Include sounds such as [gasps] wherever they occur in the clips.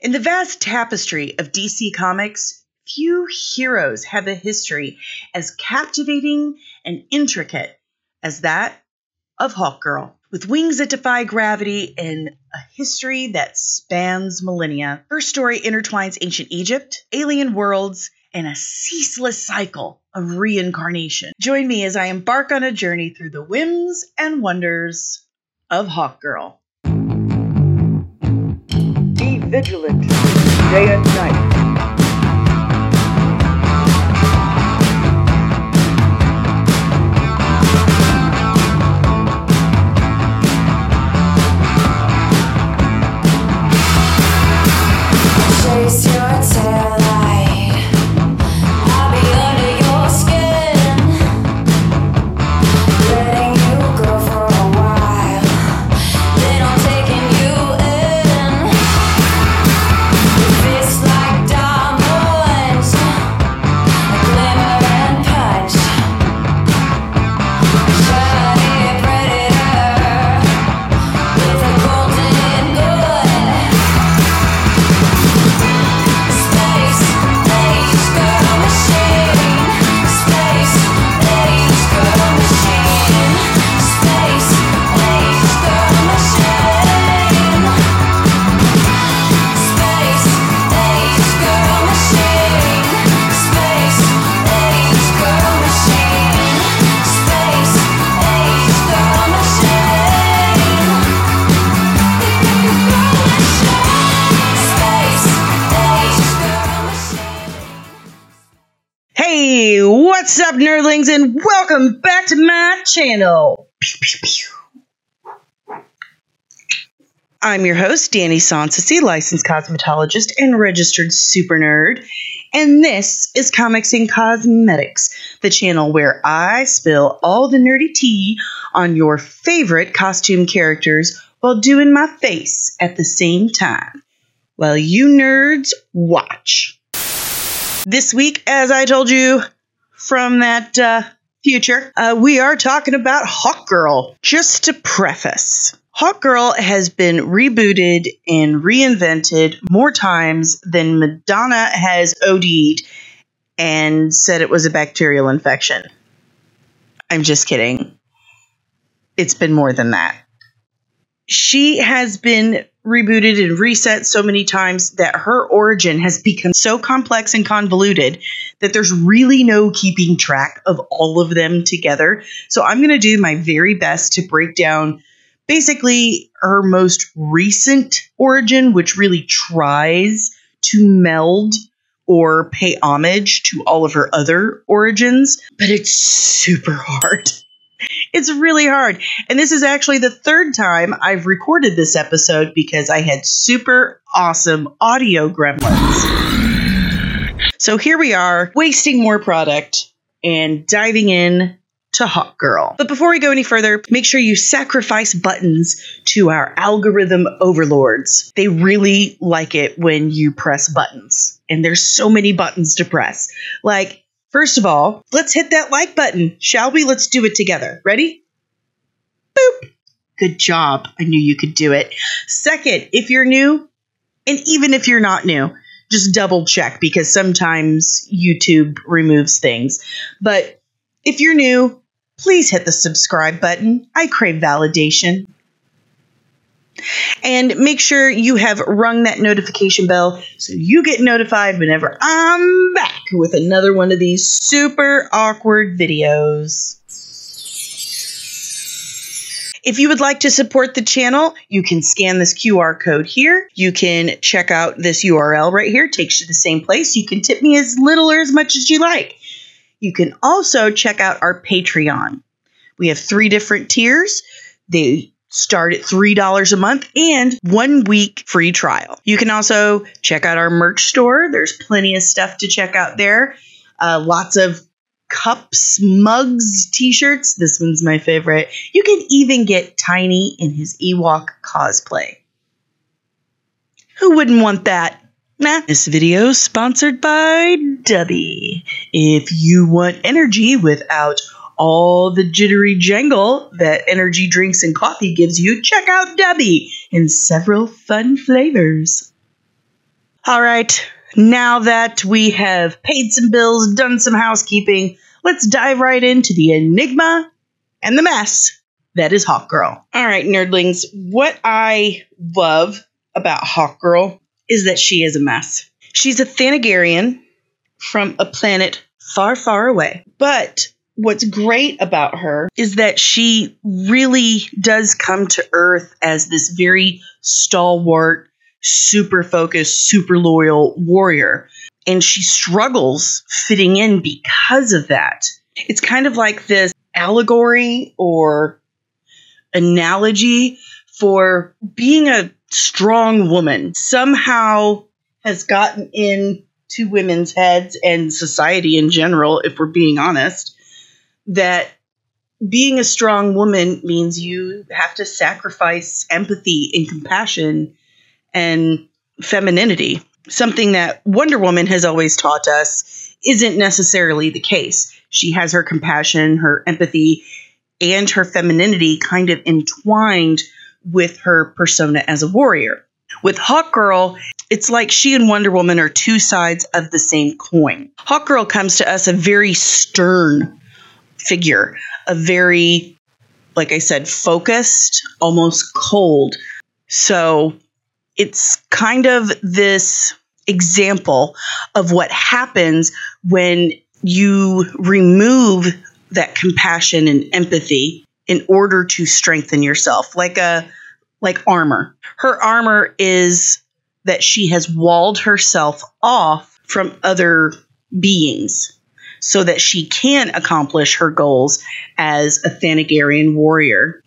In the vast tapestry of DC Comics, few heroes have a history as captivating and intricate as that of Hawkgirl. With wings that defy gravity and a history that spans millennia, her story intertwines ancient Egypt, alien worlds, and a ceaseless cycle of reincarnation. Join me as I embark on a journey through the whims and wonders of Hawkgirl. Vigilant day and night. What's up, nerdlings, and welcome back to my channel. I'm your host, Danny Sonsisi, licensed cosmetologist and registered super nerd. And this is Comics and Cosmetics, the channel where I spill all the nerdy tea on your favorite costume characters while doing my face at the same time. While you nerds watch. This week, as I told you from that uh, future, uh, we are talking about Hawkgirl. Just to preface, Hawkgirl has been rebooted and reinvented more times than Madonna has OD'd and said it was a bacterial infection. I'm just kidding. It's been more than that. She has been rebooted and reset so many times that her origin has become so complex and convoluted that there's really no keeping track of all of them together. So I'm going to do my very best to break down basically her most recent origin, which really tries to meld or pay homage to all of her other origins, but it's super hard. It's really hard. And this is actually the third time I've recorded this episode because I had super awesome audio gremlins. So here we are, wasting more product and diving in to Hot Hawkgirl. But before we go any further, make sure you sacrifice buttons to our algorithm overlords. They really like it when you press buttons. And there's so many buttons to press. Like, first of all, let's hit that like button, shall we? Let's do it together. Ready? Boop. Good job. I knew you could do it. Second, if you're new, and even if you're not new, just double check because sometimes YouTube removes things. But if you're new, please hit the subscribe button. I crave validation. And make sure you have rung that notification bell so you get notified whenever I'm back with another one of these super awkward videos. If you would like to support the channel, you can scan this QR code here. You can check out this URL right here, takes you to the same place. You can tip me as little or as much as you like. You can also check out our Patreon. We have three different tiers. They start at $3 a month and one week free trial. You can also check out our merch store. There's plenty of stuff to check out there. Uh, lots of cups, mugs, t shirts. This one's my favorite. You can even get Tiny in his Ewok cosplay. Who wouldn't want that? Nah. This video is sponsored by Dubby. If you want energy without all the jittery jangle that energy drinks and coffee gives you, check out Dubby in several fun flavors. All right, now that we have paid some bills, done some housekeeping, let's dive right into the enigma and the mess that is Hawk Girl. All right, nerdlings, what I love about Hawk Girl is that she is a mess. She's a Thanagarian from a planet far, far away. But what's great about her is that she really does come to Earth as this very stalwart, super focused, super loyal warrior. And she struggles fitting in because of that. It's kind of like this allegory or analogy for being a strong woman somehow has gotten into women's heads and society in general, if we're being honest, that being a strong woman means you have to sacrifice empathy and compassion and femininity. Something that Wonder Woman has always taught us isn't necessarily the case. She has her compassion, her empathy, and her femininity kind of entwined with her persona as a warrior. With Hawkgirl, it's like she and Wonder Woman are two sides of the same coin. Hawkgirl comes to us a very stern figure, a very, like I said, focused, almost cold. So it's kind of this example of what happens when you remove that compassion and empathy in order to strengthen yourself like a like armor her armor is that she has walled herself off from other beings so that she can accomplish her goals as a Thanagarian warrior.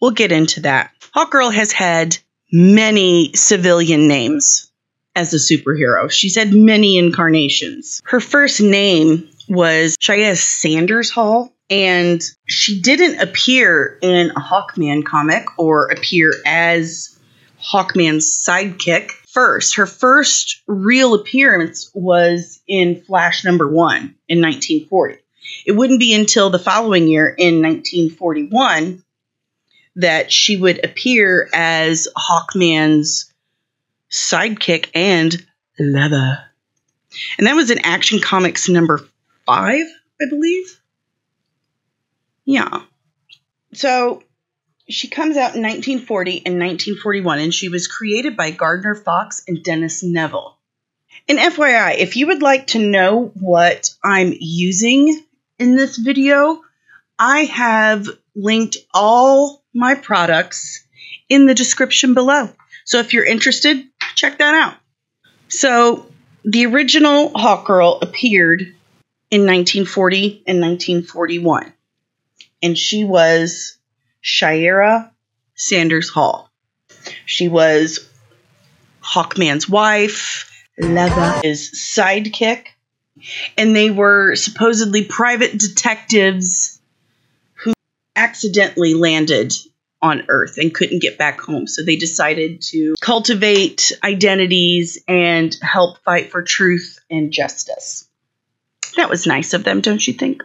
We'll get into that. Hawkgirl has had many civilian names as a superhero. She's had many incarnations. Her first name was Shira Sanders Hall, and she didn't appear in a Hawkman comic or appear as Hawkman's sidekick first. Her first real appearance was in Flash number one in 1940. It wouldn't be until the following year in 1941 that she would appear as Hawkman's sidekick and lover. And that was in Action Comics number five, I believe. Yeah. So she comes out in 1940 and 1941, and she was created by Gardner Fox and Dennis Neville. And FYI, if you would like to know what I'm using in this video, I have linked all my products in the description below. So if you're interested, check that out. So the original Hawk Girl appeared in 1940 and 1941, and she was Shira Sanders Hall. She was Hawkman's wife, Leva, his sidekick, and they were supposedly private detectives who accidentally landed on Earth and couldn't get back home. So they decided to cultivate identities and help fight for truth and justice. That was nice of them, don't you think?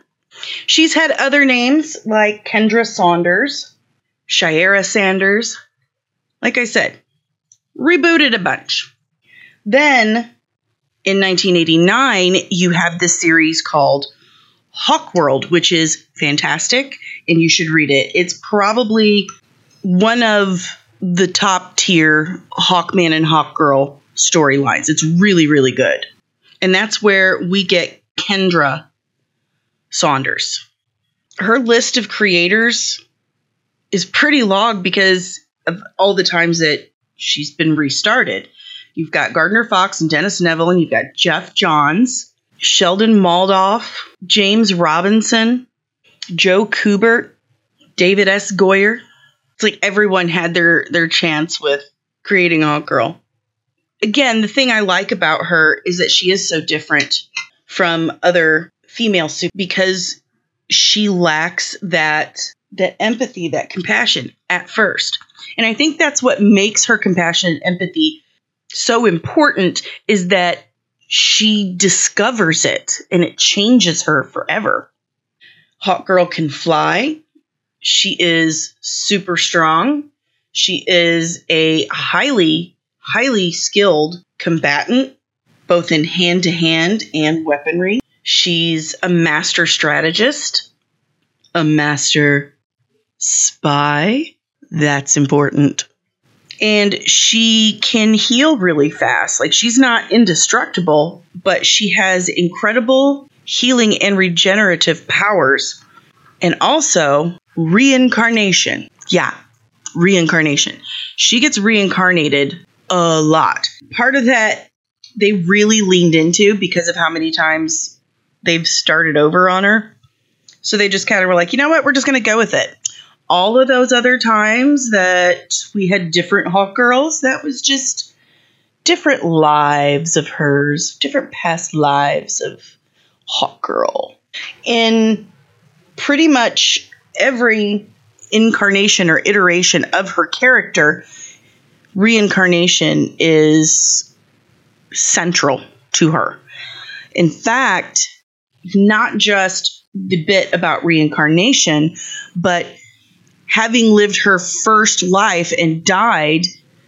She's had other names like Kendra Saunders, Shira Sanders. Like I said, rebooted a bunch. Then in 1989, you have this series called Hawk World, which is fantastic and you should read it. It's probably one of the top tier Hawkman and Hawkgirl storylines. It's really, really good. And that's where we get Kendra Saunders. Her list of creators is pretty long because of all the times that she's been restarted. You've got Gardner Fox and Dennis Neville, and you've got Geoff Johns, Sheldon Moldoff, James Robinson, Joe Kubert, David S. Goyer. It's like everyone had their their chance with creating Hawk Girl. Again, the thing I like about her is that she is so different from other female suit because she lacks that that empathy, that compassion at first. And I think that's what makes her compassion and empathy so important is that she discovers it and it changes her forever. Hawk Girl can fly. She is super strong. She is a highly, highly skilled combatant, both in hand to hand and weaponry. She's a master strategist, a master spy. That's important. And she can heal really fast. Like she's not indestructible, but she has incredible healing and regenerative powers. And also reincarnation. Yeah, reincarnation. She gets reincarnated a lot. Part of that they really leaned into because of how many times they've started over on her. So they just kind of were like, you know what, we're just going to go with it. All of those other times that we had different Hawk Girls, that was just different lives of hers, different past lives of Hawk Girl. In pretty much every incarnation or iteration of her character, reincarnation is central to her. In fact, not just the bit about reincarnation, but having lived her first life and died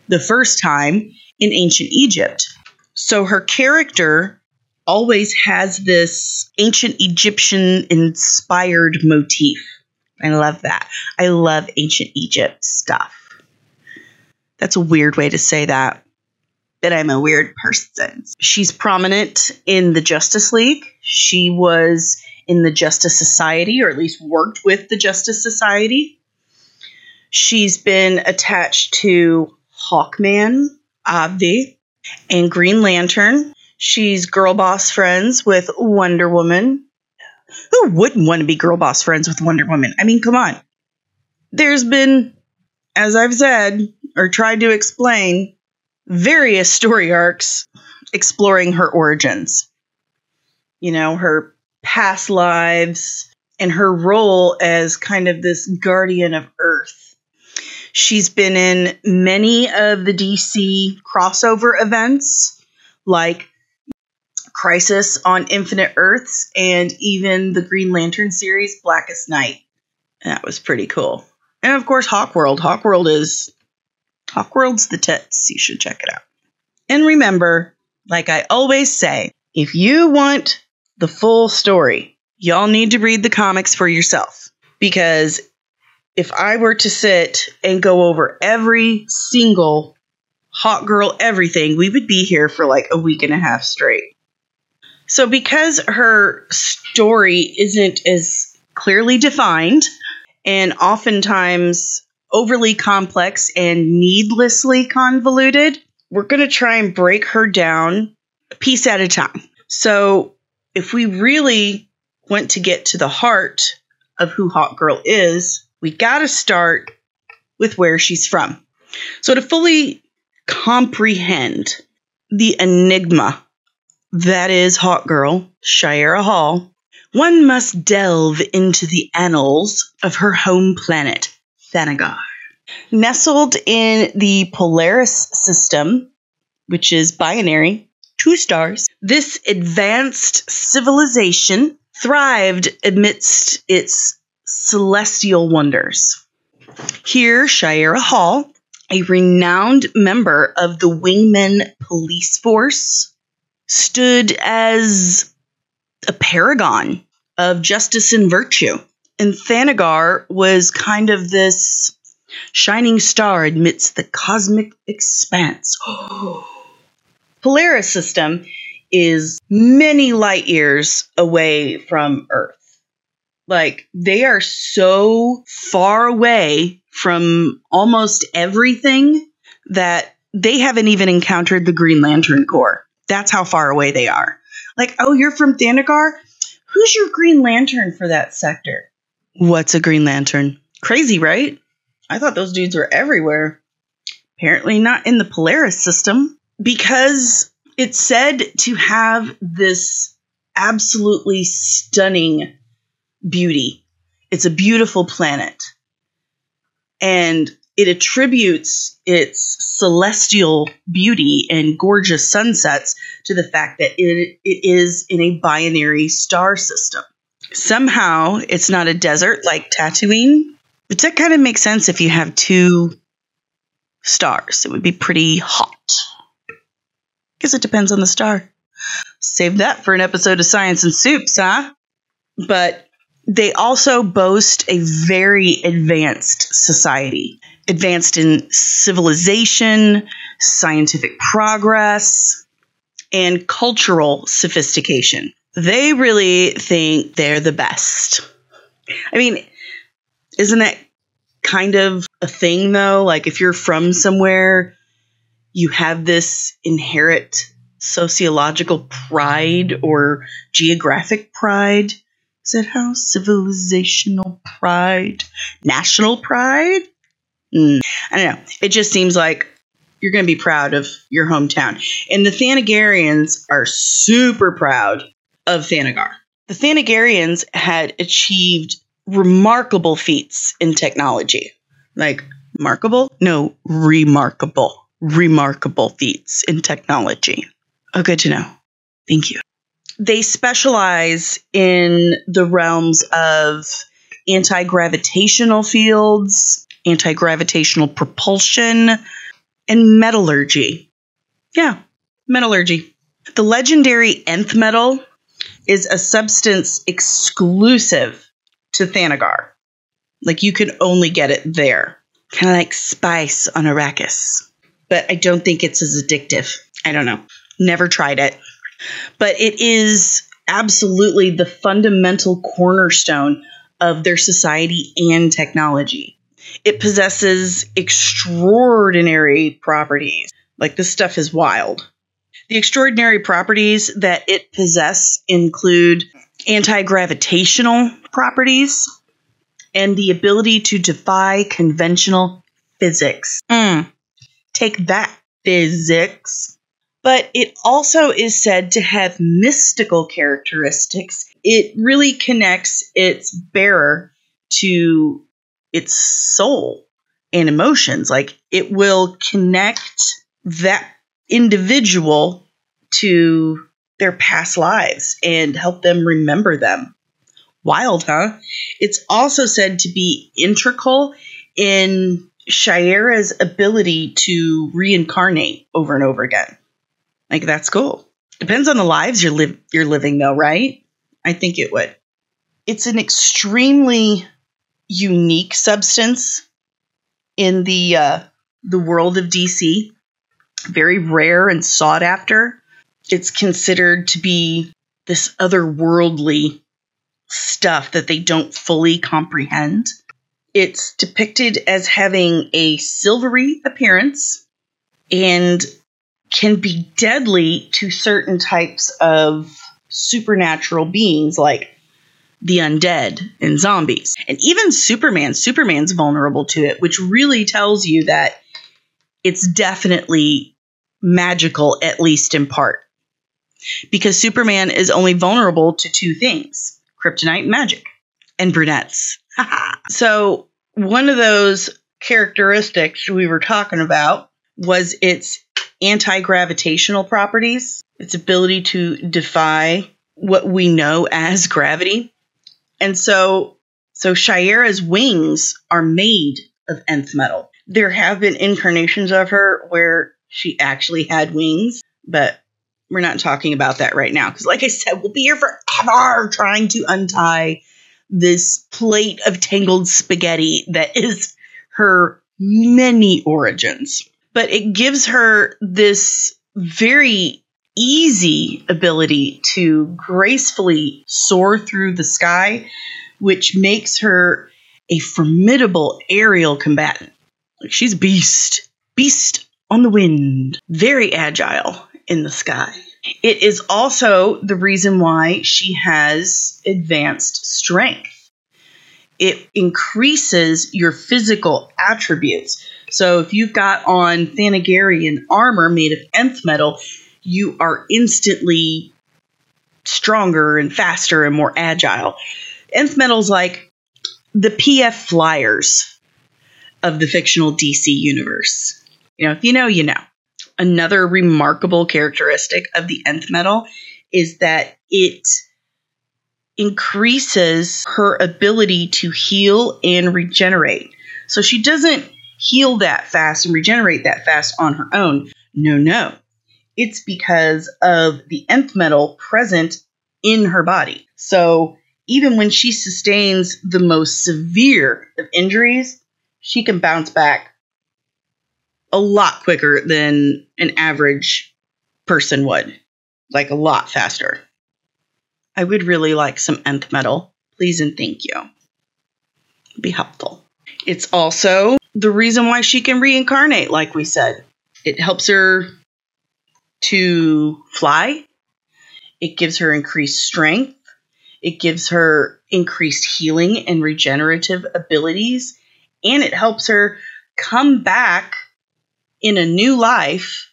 the first time in ancient Egypt. So her character always has this ancient Egyptian inspired motif. I love that. I love ancient Egypt stuff. That's a weird way to say that. That I'm a weird person. She's prominent in the Justice League. She was in the Justice Society, or at least worked with the Justice Society. She's been attached to Hawkman, Avi, and Green Lantern. She's girl boss friends with Wonder Woman. Who wouldn't want to be girl boss friends with Wonder Woman? I mean, come on. There's been, as I've said, or tried to explain, various story arcs exploring her origins. You know, her past lives and her role as kind of this guardian of Earth. She's been in many of the DC crossover events, like Crisis on Infinite Earths and even the Green Lantern series, Blackest Night. That was pretty cool. And of course, Hawkworld. Hawkworld is Hawkworld's the tits. You should check it out. And remember, like I always say, if you want the full story, y'all need to read the comics for yourself. Because if I were to sit and go over every single Hawkgirl everything, we would be here for like a week and a half straight. So, because her story isn't as clearly defined and oftentimes overly complex and needlessly convoluted, we're going to try and break her down a piece at a time. So, if we really want to get to the heart of who Hawkgirl is, we got to start with where she's from. So, to fully comprehend the enigma that is Hawkgirl, Shiera Hall, one must delve into the annals of her home planet, Thanagar. Nestled in the Polaris system, which is binary, two stars, this advanced civilization thrived amidst its celestial wonders. Here, Shira Hall, a renowned member of the Wingmen police force, stood as a paragon of justice and virtue. And Thanagar was kind of this shining star amidst the cosmic expanse. [gasps] Polaris system is many light years away from Earth. Like, they are so far away from almost everything that they haven't even encountered the Green Lantern Corps. That's how far away they are. Like, oh, you're from Thanagar? Who's your Green Lantern for that sector? What's a Green Lantern? Crazy, right? I thought those dudes were everywhere. Apparently, not in the Polaris system because it's said to have this absolutely stunning beauty. It's a beautiful planet. And it attributes its celestial beauty and gorgeous sunsets to the fact that it, it is in a binary star system. Somehow, it's not a desert like Tatooine, but that kind of makes sense if you have two stars. It would be pretty hot. Guess it depends on the star. Save that for an episode of Science and Soups, huh? But they also boast a very advanced society, advanced in civilization, scientific progress, and cultural sophistication. They really think they're the best. I mean, isn't that kind of a thing though? Like if you're from somewhere, you have this inherent sociological pride or geographic pride. Is that how? Civilizational pride? National pride? Mm, I don't know. It just seems like you're going to be proud of your hometown. And the Thanagarians are super proud of Thanagar. The Thanagarians had achieved remarkable feats in technology. Like, remarkable? No, remarkable. Remarkable feats in technology. Oh, good to know. Thank you. They specialize in the realms of anti gravitational fields, anti gravitational propulsion, and metallurgy. Yeah, metallurgy. The legendary nth metal is a substance exclusive to Thanagar. Like you can only get it there. Kind of like spice on Arrakis. But I don't think it's as addictive. I don't know. Never tried it. But it is absolutely the fundamental cornerstone of their society and technology. It possesses extraordinary properties. Like this stuff is wild. The extraordinary properties that it possesses include anti-gravitational properties and the ability to defy conventional physics. Mm. Take that, physics. But it also is said to have mystical characteristics. It really connects its bearer to its soul and emotions. Like it will connect that individual to their past lives and help them remember them. Wild, huh? It's also said to be integral in Shayera's ability to reincarnate over and over again. Like that's cool. Depends on the lives you're live you're living though, right? I think it would. It's an extremely unique substance in the uh, the world of DC. Very rare and sought after. It's considered to be this otherworldly stuff that they don't fully comprehend. It's depicted as having a silvery appearance and can be deadly to certain types of supernatural beings like the undead and zombies. And even Superman, Superman's vulnerable to it, which really tells you that it's definitely magical, at least in part. Because Superman is only vulnerable to two things kryptonite magic, and brunettes. [laughs] so, one of those characteristics we were talking about was its anti gravitational properties, its ability to defy what we know as gravity. And so, so Shayera's wings are made of nth metal. There have been incarnations of her where she actually had wings, but we're not talking about that right now because, like I said, we'll be here forever trying to untie this plate of tangled spaghetti that is her many origins. But it gives her this very easy ability to gracefully soar through the sky, which makes her a formidable aerial combatant. Like she's beast, beast on the wind, very agile in the sky. It is also the reason why she has advanced strength. It increases your physical attributes. So if you've got on Thanagarian armor made of nth metal, you are instantly stronger and faster and more agile. Nth metal's like the PF flyers of the fictional DC universe. You know, if you know, you know. Another remarkable characteristic of the nth metal is that it increases her ability to heal and regenerate. So she doesn't heal that fast and regenerate that fast on her own. No, no. It's because of the nth metal present in her body. So even when she sustains the most severe of injuries, she can bounce back a lot quicker than an average person would. Like a lot faster. I would really like some nth metal. Please and thank you. It'd be helpful. It's also the reason why she can reincarnate, like we said. It helps her to fly. It gives her increased strength. It gives her increased healing and regenerative abilities. And it helps her come back in a new life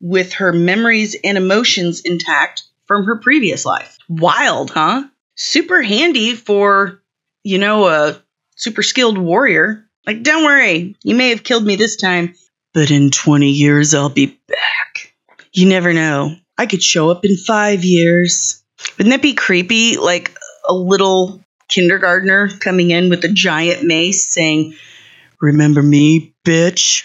with her memories and emotions intact from her previous life. Wild, huh? Super handy for, you know, a super skilled warrior. Like, don't worry, you may have killed me this time, but in 20 years I'll be back. You never know. I could show up in five years. Wouldn't that be creepy? Like a little kindergartner coming in with a giant mace saying, Remember me, bitch?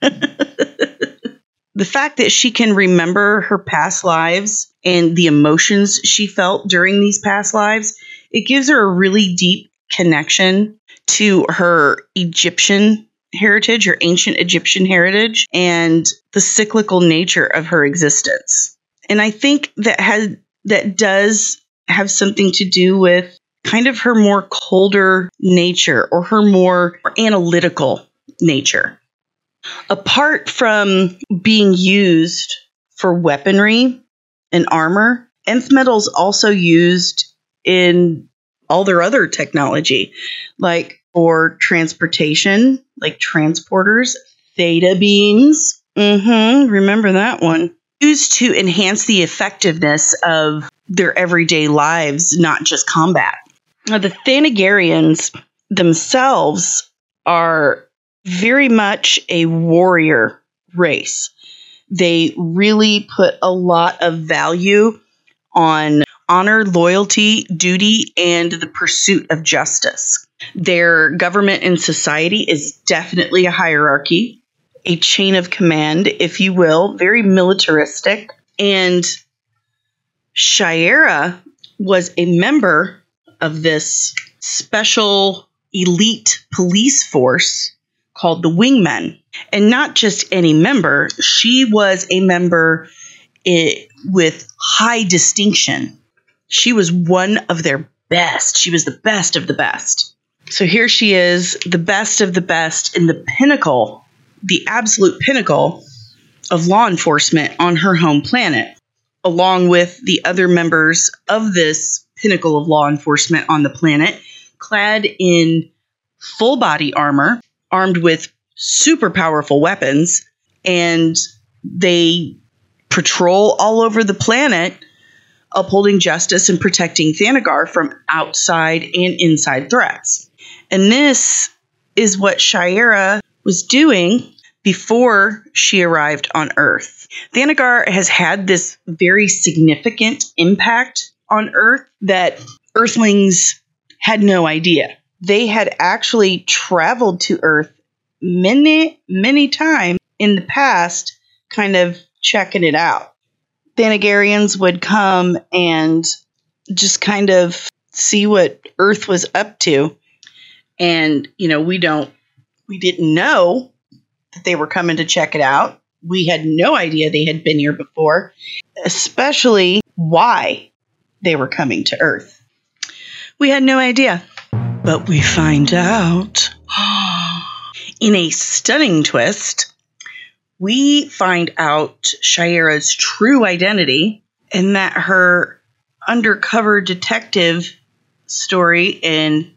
[laughs] the fact that she can remember her past lives and the emotions she felt during these past lives, it gives her a really deep connection to her Egyptian heritage, her ancient Egyptian heritage, and the cyclical nature of her existence. And I think that has that does have something to do with kind of her more colder nature or her more analytical nature. Apart from being used for weaponry and armor, nth metal's also used in all their other technology, like for transportation, like transporters, theta beams. Mm-hmm. Remember that one. Used to enhance the effectiveness of their everyday lives, not just combat. Now, the Thanagarians themselves are very much a warrior race. They really put a lot of value on honor, loyalty, duty, and the pursuit of justice. Their government and society is definitely a hierarchy, a chain of command, if you will, very militaristic. And Shira was a member of this special elite police force called the Wingmen. And not just any member, she was a member i with high distinction. She was one of their best. She was the best of the best. So here she is, the best of the best in the pinnacle, the absolute pinnacle of law enforcement on her home planet, along with the other members of this pinnacle of law enforcement on the planet, clad in full body armor, armed with super powerful weapons, and they patrol all over the planet, upholding justice and protecting Thanagar from outside and inside threats. And this is what Shiera was doing before she arrived on Earth. Thanagar has had this very significant impact on Earth that Earthlings had no idea. They had actually traveled to Earth many, many times in the past, kind of checking it out. Thanagarians would come and just kind of see what Earth was up to. And, you know, we don't, we didn't know that they were coming to check it out. We had no idea they had been here before, especially why they were coming to Earth. We had no idea. But we find out [gasps] in a stunning twist, we find out Shira's true identity and that her undercover detective story and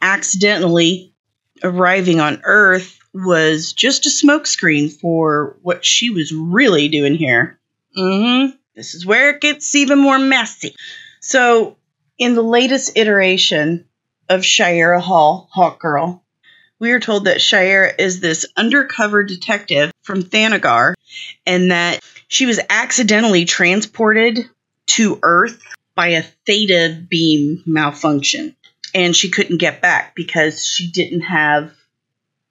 accidentally arriving on Earth was just a smokescreen for what she was really doing here. Mm-hmm. This is where it gets even more messy. So, in the latest iteration of Shira Hall, Hawkgirl. We are told that Shira is this undercover detective from Thanagar and that she was accidentally transported to Earth by a theta beam malfunction. And she couldn't get back because she didn't have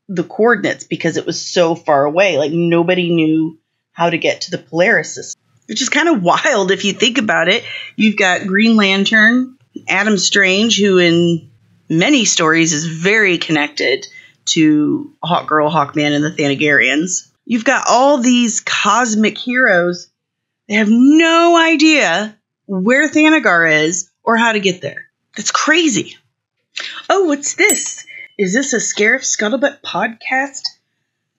the coordinates because it was so far away. Like nobody knew how to get to the Polaris system, which is kind of [laughs] wild if you think about it. You've got Green Lantern, Adam Strange, who in many stories is very connected to Hawk Girl, Hawkman, and the Thanagarians. You've got all these cosmic heroes. They have no idea where Thanagar is or how to get there. That's crazy. Oh, what's this? Is this a Scarif Scuttlebutt podcast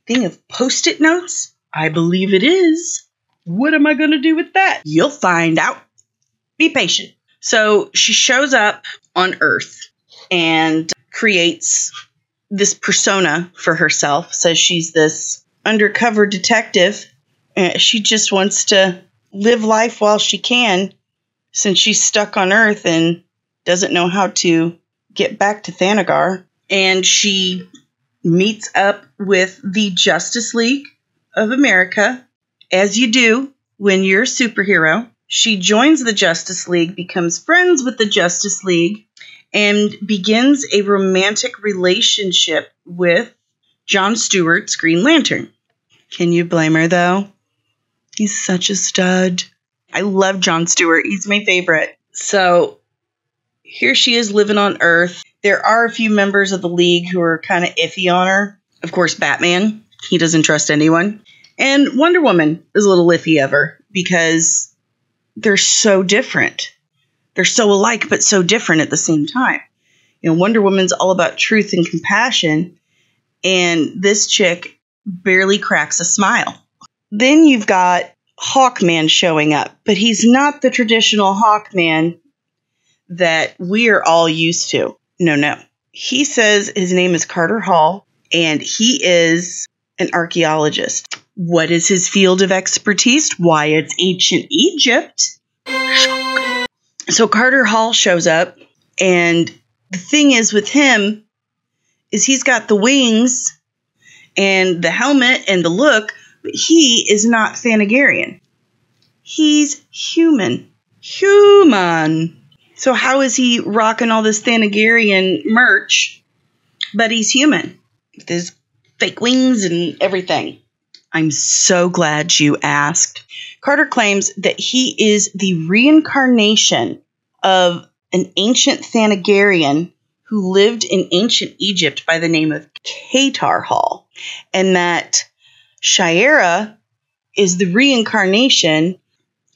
thing of post it notes? I believe it is. What am I going to do with that? You'll find out. Be patient. So she shows up on Earth and creates this persona for herself. Says she's this undercover detective. Uh, she just wants to live life while she can since she's stuck on Earth and doesn't know how to get back to Thanagar. And she meets up with the Justice League of America, as you do when you're a superhero. She joins the Justice League, becomes friends with the Justice League, and begins a romantic relationship with John Stewart's Green Lantern. Can you blame her though? He's such a stud. I love John Stewart. He's my favorite. So here she is living on Earth. There are a few members of the League who are kind of iffy on her. Of course, Batman. He doesn't trust anyone. And Wonder Woman is a little iffy of her because they're so different. They're so alike, but so different at the same time. You know, Wonder Woman's all about truth and compassion, and this chick barely cracks a smile. Then you've got Hawkman showing up, but he's not the traditional Hawkman that we're all used to. No, no. He says his name is Carter Hall, and he is an archaeologist. What is his field of expertise? Why, it's ancient Egypt. So Carter Hall shows up, and the thing is with him is he's got the wings and the helmet and the look, but he is not Thanagarian. He's human. Human. So how is he rocking all this Thanagarian merch, but he's human with his fake wings and everything? I'm so glad you asked. Carter claims that he is the reincarnation of an ancient Thanagarian who lived in ancient Egypt by the name of Katar Hall, and that Shiera is the reincarnation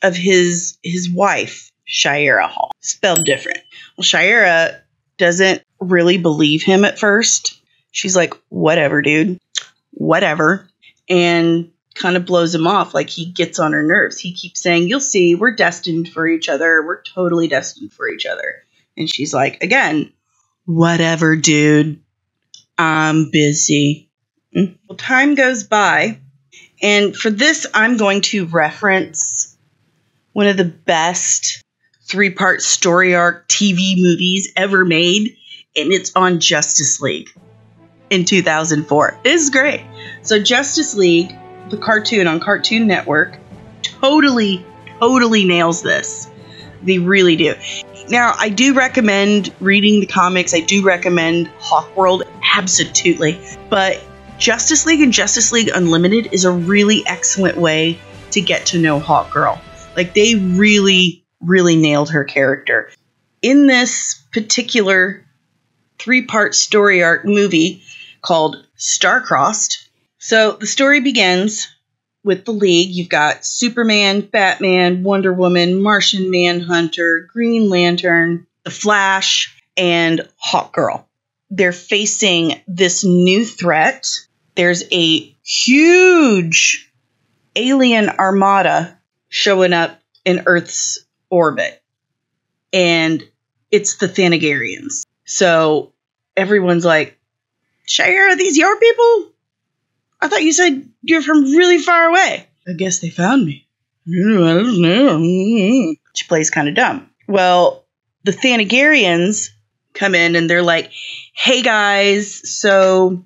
of his his wife, Shiera Hall, spelled different. Well, Shira doesn't really believe him at first. She's like, "Whatever, dude. Whatever." And kind of blows him off like he gets on her nerves. He keeps saying, "You'll see, we're destined for each other. We're totally destined for each other." And she's like, "Again, whatever, dude. I'm busy." Mm. Well, time goes by, and for this I'm going to reference one of the best three-part story arc TV movies ever made, and it's on Justice League in 2004. It is great. So Justice League the cartoon on Cartoon Network totally, totally nails this. They really do. Now, I do recommend reading the comics. I do recommend Hawkworld, absolutely. But Justice League and Justice League Unlimited is a really excellent way to get to know Hawkgirl. Like, they really, really nailed her character. In this particular three part story arc movie called Starcrossed, so the story begins with the League. You've got Superman, Batman, Wonder Woman, Martian Manhunter, Green Lantern, The Flash, and Hawkgirl. They're facing this new threat. There's a huge alien armada showing up in Earth's orbit, and it's the Thanagarians. So everyone's like, Shire, are these your people? I thought you said you're from really far away. I guess they found me. I don't know. Mm-hmm. She plays kind of dumb. Well, the Thanagarians come in and they're like, hey guys, so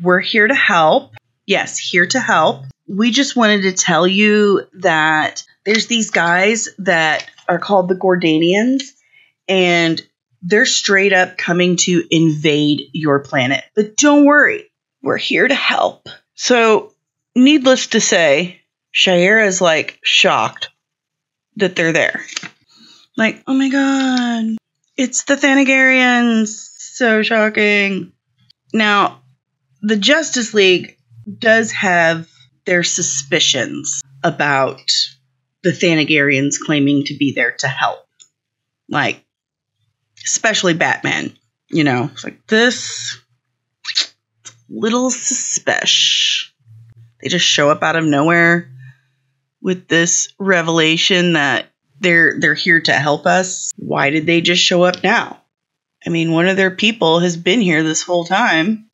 we're here to help. Yes, here to help. We just wanted to tell you that there's these guys that are called the Gordanians, and they're straight up coming to invade your planet. But don't worry, We're here to help. So, needless to say, Shaira is like shocked that they're there. Like, oh my god, it's the Thanagarians. So shocking. Now, the Justice League does have their suspicions about the Thanagarians claiming to be there to help. Like, especially Batman. You know, it's like this little suspicious. They just show up out of nowhere with this revelation that they're they're here to help us. Why did they just show up now? I mean, one of their people has been here this whole time.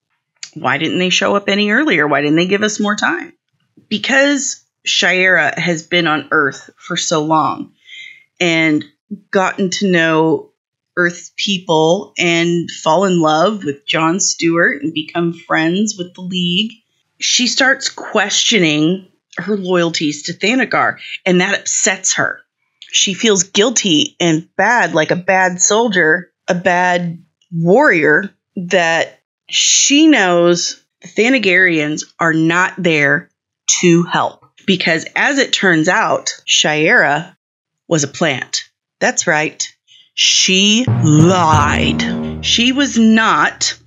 Why didn't they show up any earlier? Why didn't they give us more time? Because Shaira has been on Earth for so long and gotten to know Earth's people and fall in love with John Stewart and become friends with the League, she starts questioning her loyalties to Thanagar, and that upsets her. She feels guilty and bad, like a bad soldier, a bad warrior, that she knows the Thanagarians are not there to help. Because as it turns out, Shiera was a plant. That's right. She lied. She was not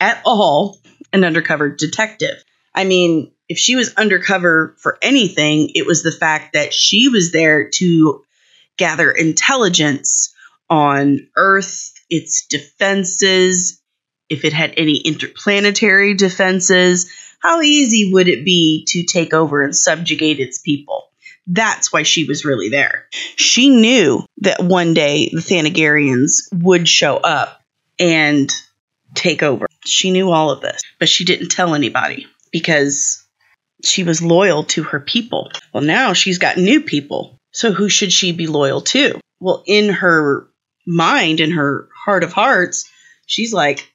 at all an undercover detective. I mean, if she was undercover for anything, it was the fact that she was there to gather intelligence on Earth, its defenses, if it had any interplanetary defenses. How easy would it be to take over and subjugate its people? That's why she was really there. She knew that one day the Thanagarians would show up and take over. She knew all of this, but she didn't tell anybody because she was loyal to her people. Well, now she's got new people. So who should she be loyal to? Well, in her mind, in her heart of hearts, she's like,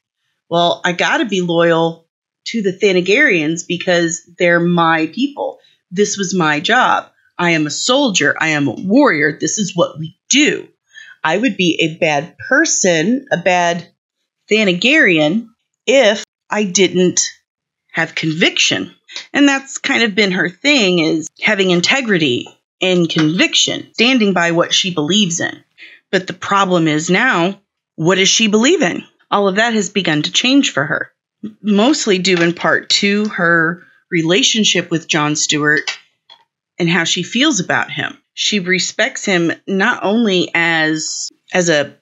well, I got to be loyal to the Thanagarians because they're my people. This was my job. I am a soldier. I am a warrior. This is what we do. I would be a bad person, a bad Thanagarian, if I didn't have conviction. And that's kind of been her thing is having integrity and conviction, standing by what she believes in. But the problem is now, what does she believe in? All of that has begun to change for her, mostly due in part to her relationship with John Stewart and how she feels about him. She respects him not only as as a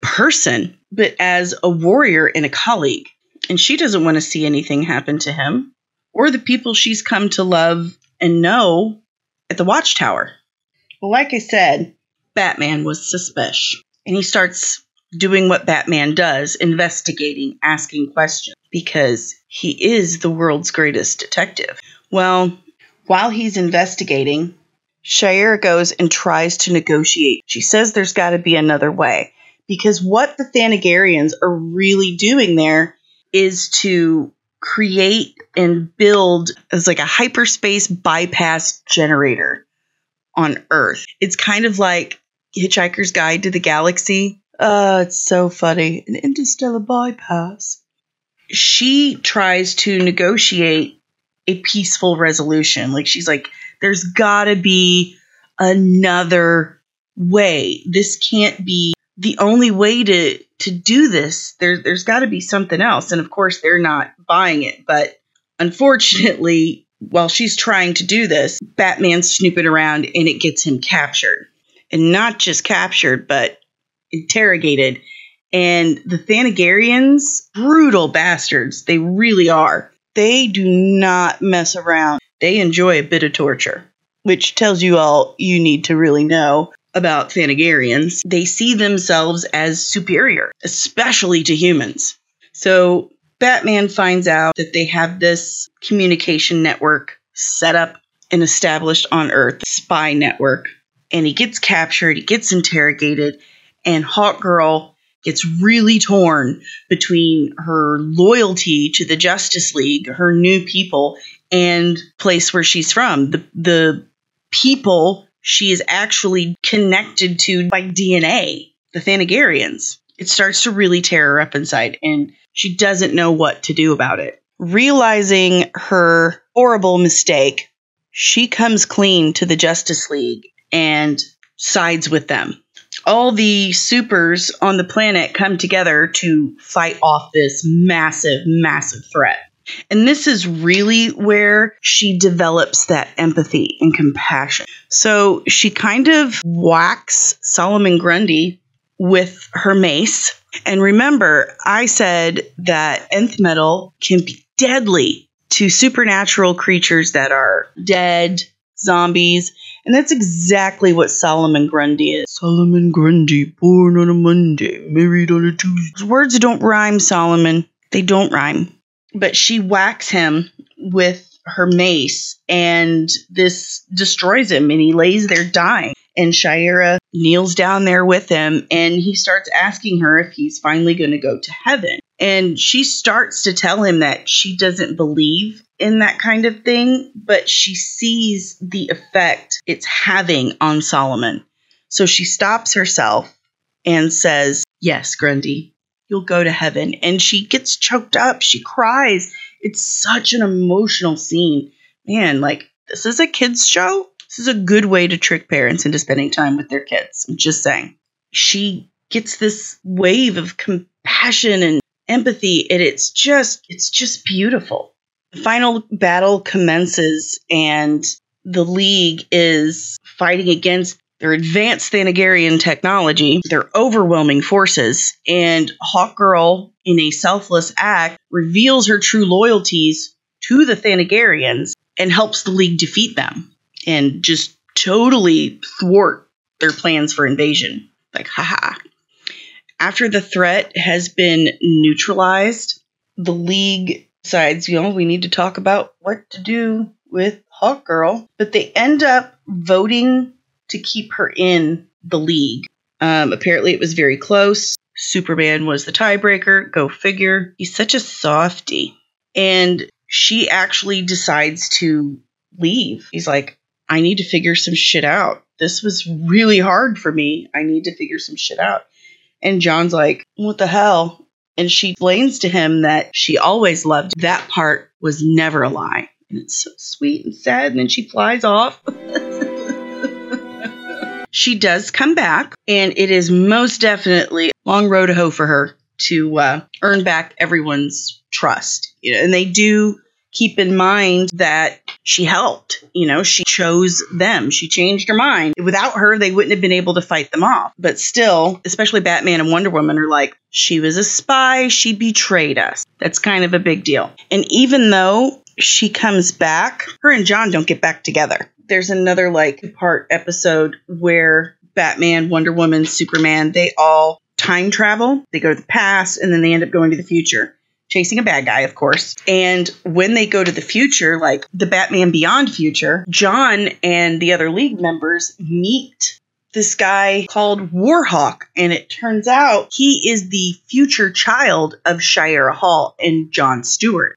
person, but as a warrior and a colleague. And she doesn't want to see anything happen to him or the people she's come to love and know at the Watchtower. Well, like I said, Batman was suspicious. And he starts doing what Batman does investigating, asking questions, because he is the world's greatest detective. Well, while he's investigating, Shaira goes and tries to negotiate. She says there's got to be another way. Because what the Thanagarians are really doing there is to create and build as like a hyperspace bypass generator on Earth. It's kind of like Hitchhiker's Guide to the Galaxy. Uh, it's so funny. An interstellar bypass. She tries to negotiate a peaceful resolution. Like she's like, there's gotta be another way. This can't be the only way to to do this. There there's gotta be something else. And of course they're not buying it. But unfortunately, while she's trying to do this, Batman's snooping around and it gets him captured. And not just captured, but interrogated. And the Thanagarians, brutal bastards. They really are. They do not mess around. They enjoy a bit of torture, which tells you all you need to really know about Thanagarians. They see themselves as superior, especially to humans. So Batman finds out that they have this communication network set up and established on Earth, spy network. And he gets captured, he gets interrogated, and Hawkgirl gets really torn between her loyalty to the Justice League, her new people, and place where she's from. The the people she is actually connected to by DNA, the Thanagarians. It starts to really tear her up inside, and she doesn't know what to do about it. realizing her horrible mistake, she comes clean to the Justice League and sides with them. All the supers on the planet come together to fight off this massive, massive threat. And this is really where she develops that empathy and compassion. So she kind of whacks Solomon Grundy with her mace. And remember, I said that nth metal can be deadly to supernatural creatures that are dead, zombies. And that's exactly what Solomon Grundy is. Solomon Grundy, born on a Monday, married on a Tuesday. Words don't rhyme, Solomon. They don't rhyme but she whacks him with her mace and this destroys him and he lays there dying and Shira kneels down there with him and he starts asking her if he's finally going to go to heaven and she starts to tell him that she doesn't believe in that kind of thing but she sees the effect it's having on Solomon so she stops herself and says yes Grundy you'll go to heaven. And she gets choked up. She cries. It's such an emotional scene. Man, like, this is a kids' show. This is a good way to trick parents into spending time with their kids. I'm just saying. She gets this wave of compassion and empathy, and it's just, it's just beautiful. The final battle commences, and the League is fighting against their advanced Thanagarian technology, their overwhelming forces, and Hawkgirl, in a selfless act, reveals her true loyalties to the Thanagarians and helps the League defeat them and just totally thwart their plans for invasion. Like, haha. After the threat has been neutralized, the League decides, you know, we need to talk about what to do with Hawkgirl. But they end up voting to keep her in the league. Um, apparently, it was very close. Superman was the tiebreaker. Go figure. He's such a softy. And she actually decides to leave. He's like, I need to figure some shit out. This was really hard for me. I need to figure some shit out. And John's like, What the hell? And she explains to him that she always loved that part was never a lie. And it's so sweet and sad. And then she flies off. [laughs] she does come back, and it is most definitely a long road to hoe for her to uh, earn back everyone's trust. You know, and they do keep in mind that she helped. You know, she chose them. She changed her mind. Without her, they wouldn't have been able to fight them off. But still, especially Batman and Wonder Woman are like, she was a spy. She betrayed us. That's kind of a big deal. And even though she comes back, her and John don't get back together there's another like part episode where Batman, Wonder Woman, Superman, they all time travel. They go to the past and then they end up going to the future, chasing a bad guy, of course. And when they go to the future, like the Batman Beyond future, John and the other league members meet this guy called Warhawk. And it turns out he is the future child of Shira Hall and John Stewart.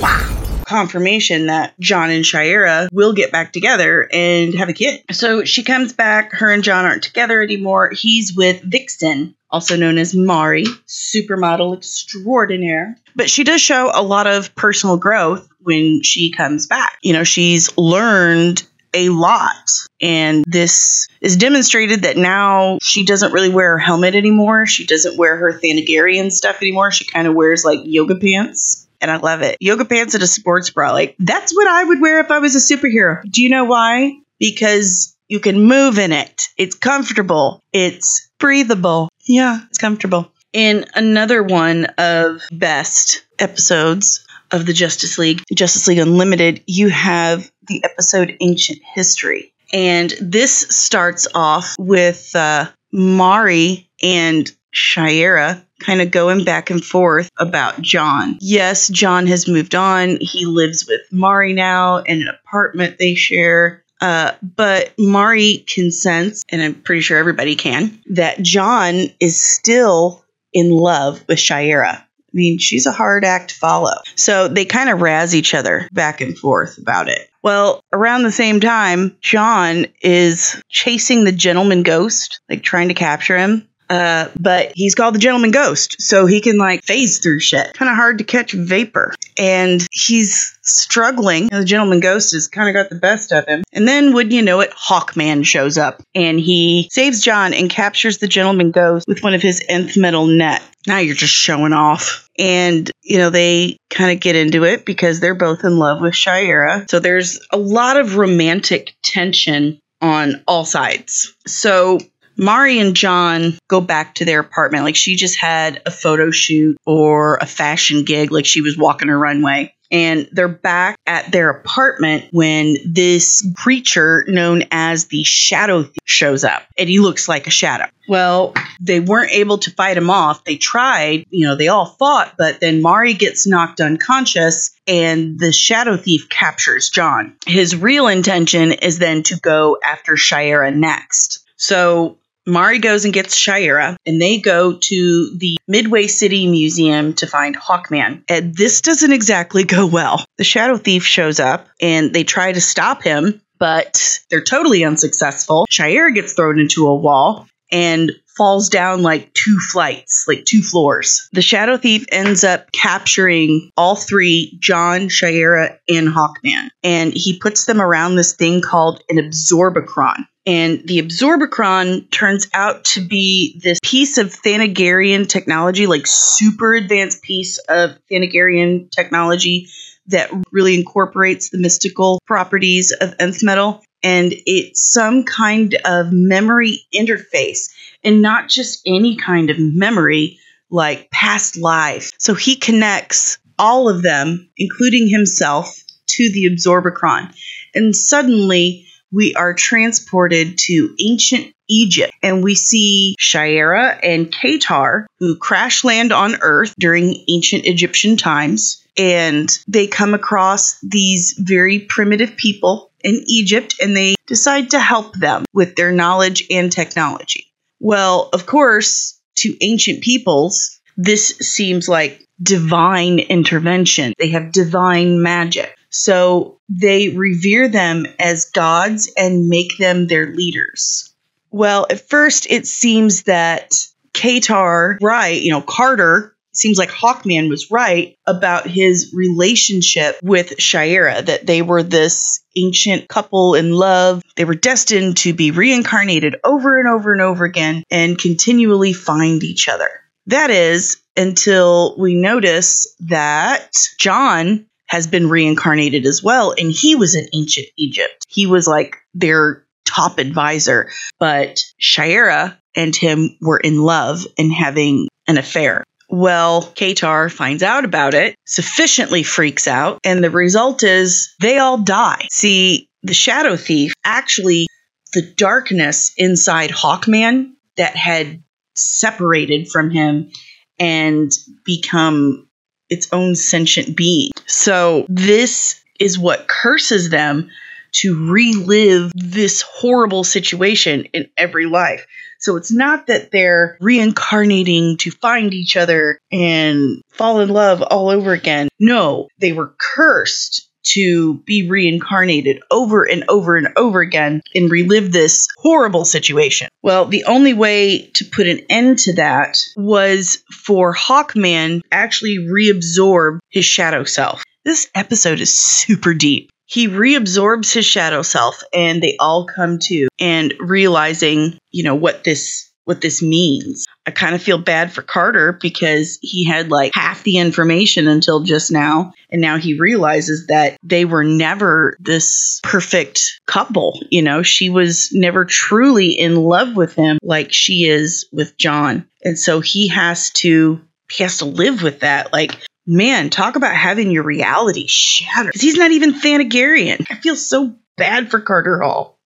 Wow confirmation that John and Shira will get back together and have a kid. So she comes back. Her and John aren't together anymore. He's with Vixen, also known as Mari, supermodel extraordinaire. But she does show a lot of personal growth when she comes back. You know, she's learned a lot. And this is demonstrated that now she doesn't really wear her helmet anymore. She doesn't wear her Thanagarian stuff anymore. She kind of wears like yoga pants and I love it. Yoga pants and a sports bra. Like, that's what I would wear if I was a superhero. Do you know why? Because you can move in it. It's comfortable. It's breathable. Yeah, it's comfortable. In another one of best episodes of the Justice League, Justice League Unlimited, you have the episode Ancient History. And this starts off with uh, Mari and Shira kind of going back and forth about John. Yes, John has moved on. He lives with Mari now in an apartment they share. Uh, but Mari consents, and I'm pretty sure everybody can, that John is still in love with Shira. I mean, she's a hard act to follow. So they kind of razz each other back and forth about it. Well, around the same time, John is chasing the gentleman ghost, like trying to capture him Uh, but he's called the Gentleman Ghost, so he can like phase through shit. Kind of hard to catch vapor. And he's struggling. The Gentleman Ghost has kind of got the best of him. And then, wouldn't you know it, Hawkman shows up and he saves John and captures the Gentleman Ghost with one of his nth metal net. Now you're just showing off. And, you know, they kind of get into it because they're both in love with Shira. So there's a lot of romantic tension on all sides. So Mari and John go back to their apartment. Like she just had a photo shoot or a fashion gig, like she was walking her runway. And they're back at their apartment when this creature known as the Shadow Thief shows up. And he looks like a shadow. Well, they weren't able to fight him off. They tried, you know, they all fought, but then Mari gets knocked unconscious and the Shadow Thief captures John. His real intention is then to go after Shira next. So Mari goes and gets Shira, and they go to the Midway City Museum to find Hawkman. And this doesn't exactly go well. The Shadow Thief shows up, and they try to stop him, but they're totally unsuccessful. Shira gets thrown into a wall and falls down like two flights, like two floors. The Shadow Thief ends up capturing all three John, Shiera, and Hawkman. And he puts them around this thing called an absorbacron. And the Absorbacron turns out to be this piece of Thanagarian technology, like super advanced piece of Thanagarian technology that really incorporates the mystical properties of nth metal. And it's some kind of memory interface, and not just any kind of memory, like past life. So he connects all of them, including himself, to the Absorbacron. And suddenly, we are transported to ancient Egypt and we see Shira and Katar who crash land on Earth during ancient Egyptian times. And they come across these very primitive people in Egypt and they decide to help them with their knowledge and technology. Well, of course, to ancient peoples, this seems like divine intervention. They have divine magic. So they revere them as gods and make them their leaders. Well, at first it seems that Katar, right, you know, Carter, seems like Hawkman was right about his relationship with Shira, that they were this ancient couple in love. They were destined to be reincarnated over and over and over again and continually find each other. That is until we notice that John has been reincarnated as well, and he was in ancient Egypt. He was like their top advisor, but Shira and him were in love and having an affair. Well, Katar finds out about it, sufficiently freaks out, and the result is they all die. See, the Shadow Thief actually, the darkness inside Hawkman that had separated from him and become its own sentient being. So, this is what curses them to relive this horrible situation in every life. So, it's not that they're reincarnating to find each other and fall in love all over again. No, they were cursed to be reincarnated over and over and over again and relive this horrible situation. Well, the only way to put an end to that was for Hawkman actually reabsorb his shadow self. This episode is super deep. He reabsorbs his shadow self and they all come to and realizing, you know, what this what this means. I kind of feel bad for Carter because he had like half the information until just now. And now he realizes that they were never this perfect couple. You know, she was never truly in love with him like she is with John. And so he has to, he has to live with that. Like, man, talk about having your reality shattered. He's not even Thanagarian. I feel so bad for Carter Hall.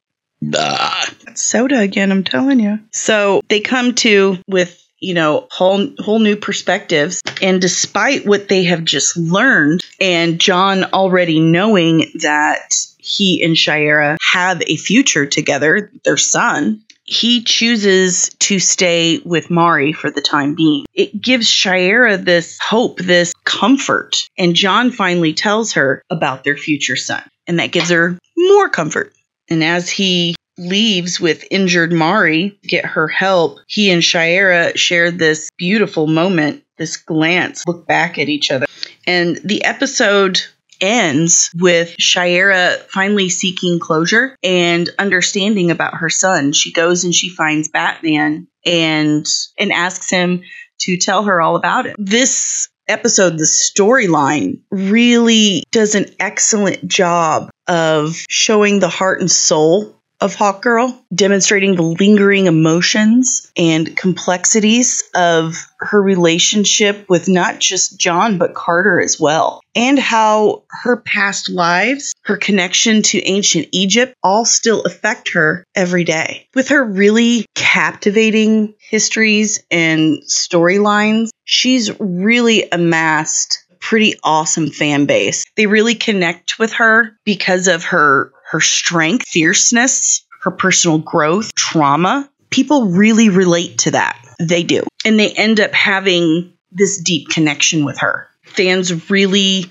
That's soda again, I'm telling you. So they come to with you know whole whole new perspectives and despite what they have just learned and John already knowing that he and Shira have a future together their son he chooses to stay with Mari for the time being. It gives Shira this hope, this comfort, and John finally tells her about their future son, and that gives her more comfort. And as he leaves with injured Mari to get her help, he and Shaira share this beautiful moment, this glance, look back at each other. And the episode ends with Shaira finally seeking closure and understanding about her son. She goes and she finds Batman and and asks him to tell her all about it. This episode, the storyline really does an excellent job of showing the heart and soul of Hawkgirl, demonstrating the lingering emotions and complexities of her relationship with not just John, but Carter as well, and how her past lives, her connection to ancient Egypt, all still affect her every day. With her really captivating histories and storylines, she's really amassed a pretty awesome fan base. They really connect with her because of her her strength, fierceness, her personal growth, trauma. People really relate to that. They do. And they end up having this deep connection with her. Fans really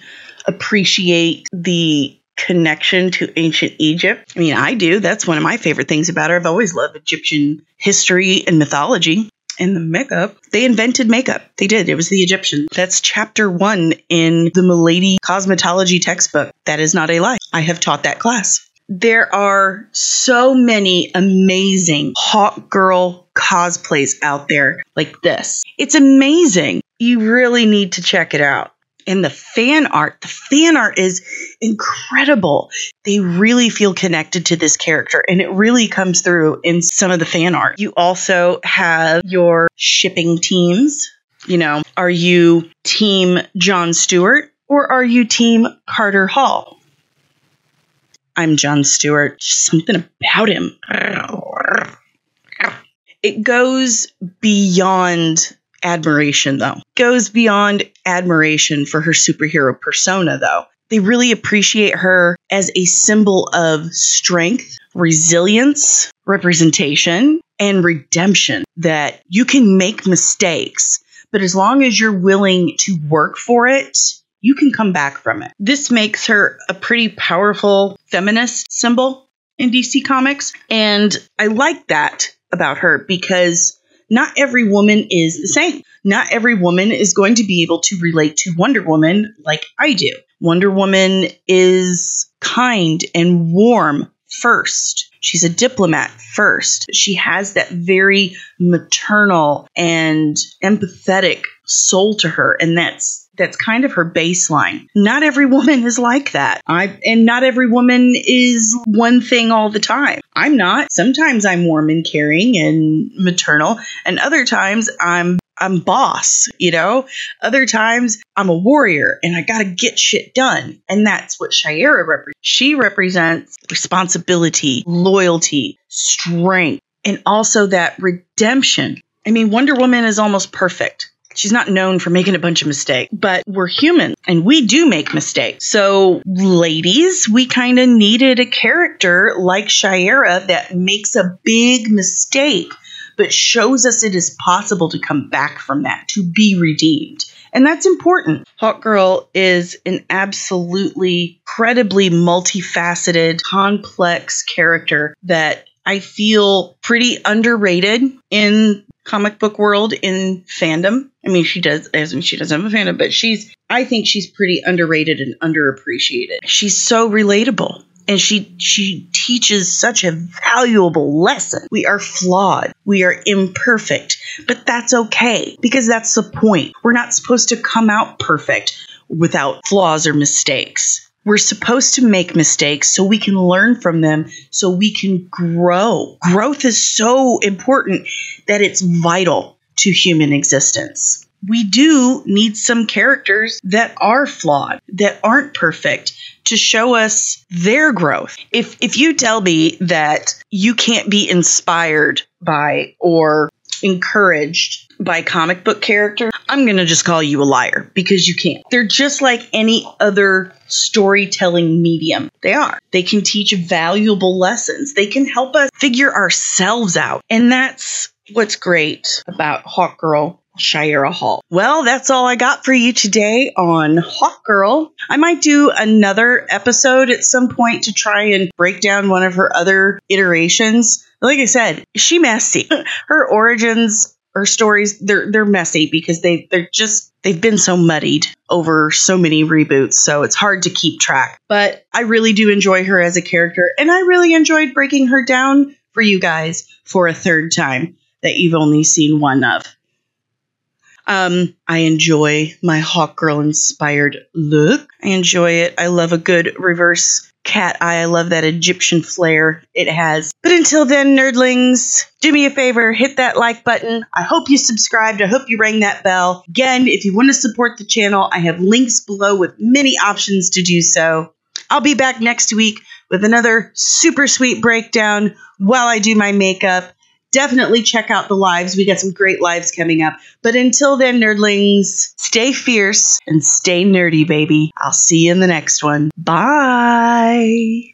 appreciate the connection to ancient Egypt. I mean, I do. That's one of my favorite things about her. I've always loved Egyptian history and mythology. And the makeup, they invented makeup. They did. It was the Egyptian. That's chapter one in the Milady cosmetology textbook. That is not a lie. I have taught that class. There are so many amazing Hawkgirl cosplays out there like this. It's amazing. You really need to check it out. And the fan art, the fan art is incredible. They really feel connected to this character, and it really comes through in some of the fan art. You also have your shipping teams. You know, are you team John Stewart or are you team Carter Hall? I'm John Stewart. Just something about him. It goes beyond admiration, though. Goes beyond admiration for her superhero persona, though. They really appreciate her as a symbol of strength, resilience, representation, and redemption. That you can make mistakes, but as long as you're willing to work for it, you can come back from it. This makes her a pretty powerful feminist symbol in DC Comics. And I like that about her because not every woman is the same. Not every woman is going to be able to relate to Wonder Woman like I do. Wonder Woman is kind and warm first. She's a diplomat first. She has that very maternal and empathetic soul to her, and that's that's kind of her baseline. Not every woman is like that. I and not every woman is one thing all the time. I'm not. Sometimes I'm warm and caring and maternal, and other times I'm I'm boss, you know? Other times I'm a warrior and I got to get shit done. And that's what Shaira represents. She represents responsibility, loyalty, strength, and also that redemption. I mean, Wonder Woman is almost perfect. She's not known for making a bunch of mistakes, but we're human and we do make mistakes. So, ladies, we kind of needed a character like Shaira that makes a big mistake, but shows us it is possible to come back from that, to be redeemed. And that's important. Hawkgirl is an absolutely incredibly multifaceted, complex character that I feel pretty underrated in comic book world in fandom. I mean, she does, as in she doesn't have a fandom, but she's, I think she's pretty underrated and underappreciated. She's so relatable. And she she teaches such a valuable lesson. We are flawed. We are imperfect. But that's okay because that's the point. We're not supposed to come out perfect without flaws or mistakes. We're supposed to make mistakes so we can learn from them, so we can grow. Growth is so important that it's vital to human existence. We do need some characters that are flawed, that aren't perfect, to show us their growth. If if you tell me that you can't be inspired by or encouraged by comic book character, I'm going to just call you a liar because you can't. They're just like any other storytelling medium. They are. They can teach valuable lessons. They can help us figure ourselves out. And that's what's great about Hawkgirl. Shira Hall. Well, that's all I got for you today on Hawkgirl. I might do another episode at some point to try and break down one of her other iterations. Like I said, she messy. [laughs] Her origins, her stories, they're they're messy because they they're just they've been so muddied over so many reboots, so it's hard to keep track. But I really do enjoy her as a character, and I really enjoyed breaking her down for you guys for a third time that you've only seen one of. Um, I enjoy my Hawkgirl inspired look. I enjoy it. I love a good reverse cat eye. I love that Egyptian flair it has. But until then, nerdlings, do me a favor, hit that like button. I hope you subscribed. I hope you rang that bell. Again, if you want to support the channel, I have links below with many options to do so. I'll be back next week with another super sweet breakdown while I do my makeup. Definitely check out the lives. We got some great lives coming up. But until then, nerdlings, stay fierce and stay nerdy, baby. I'll see you in the next one. Bye.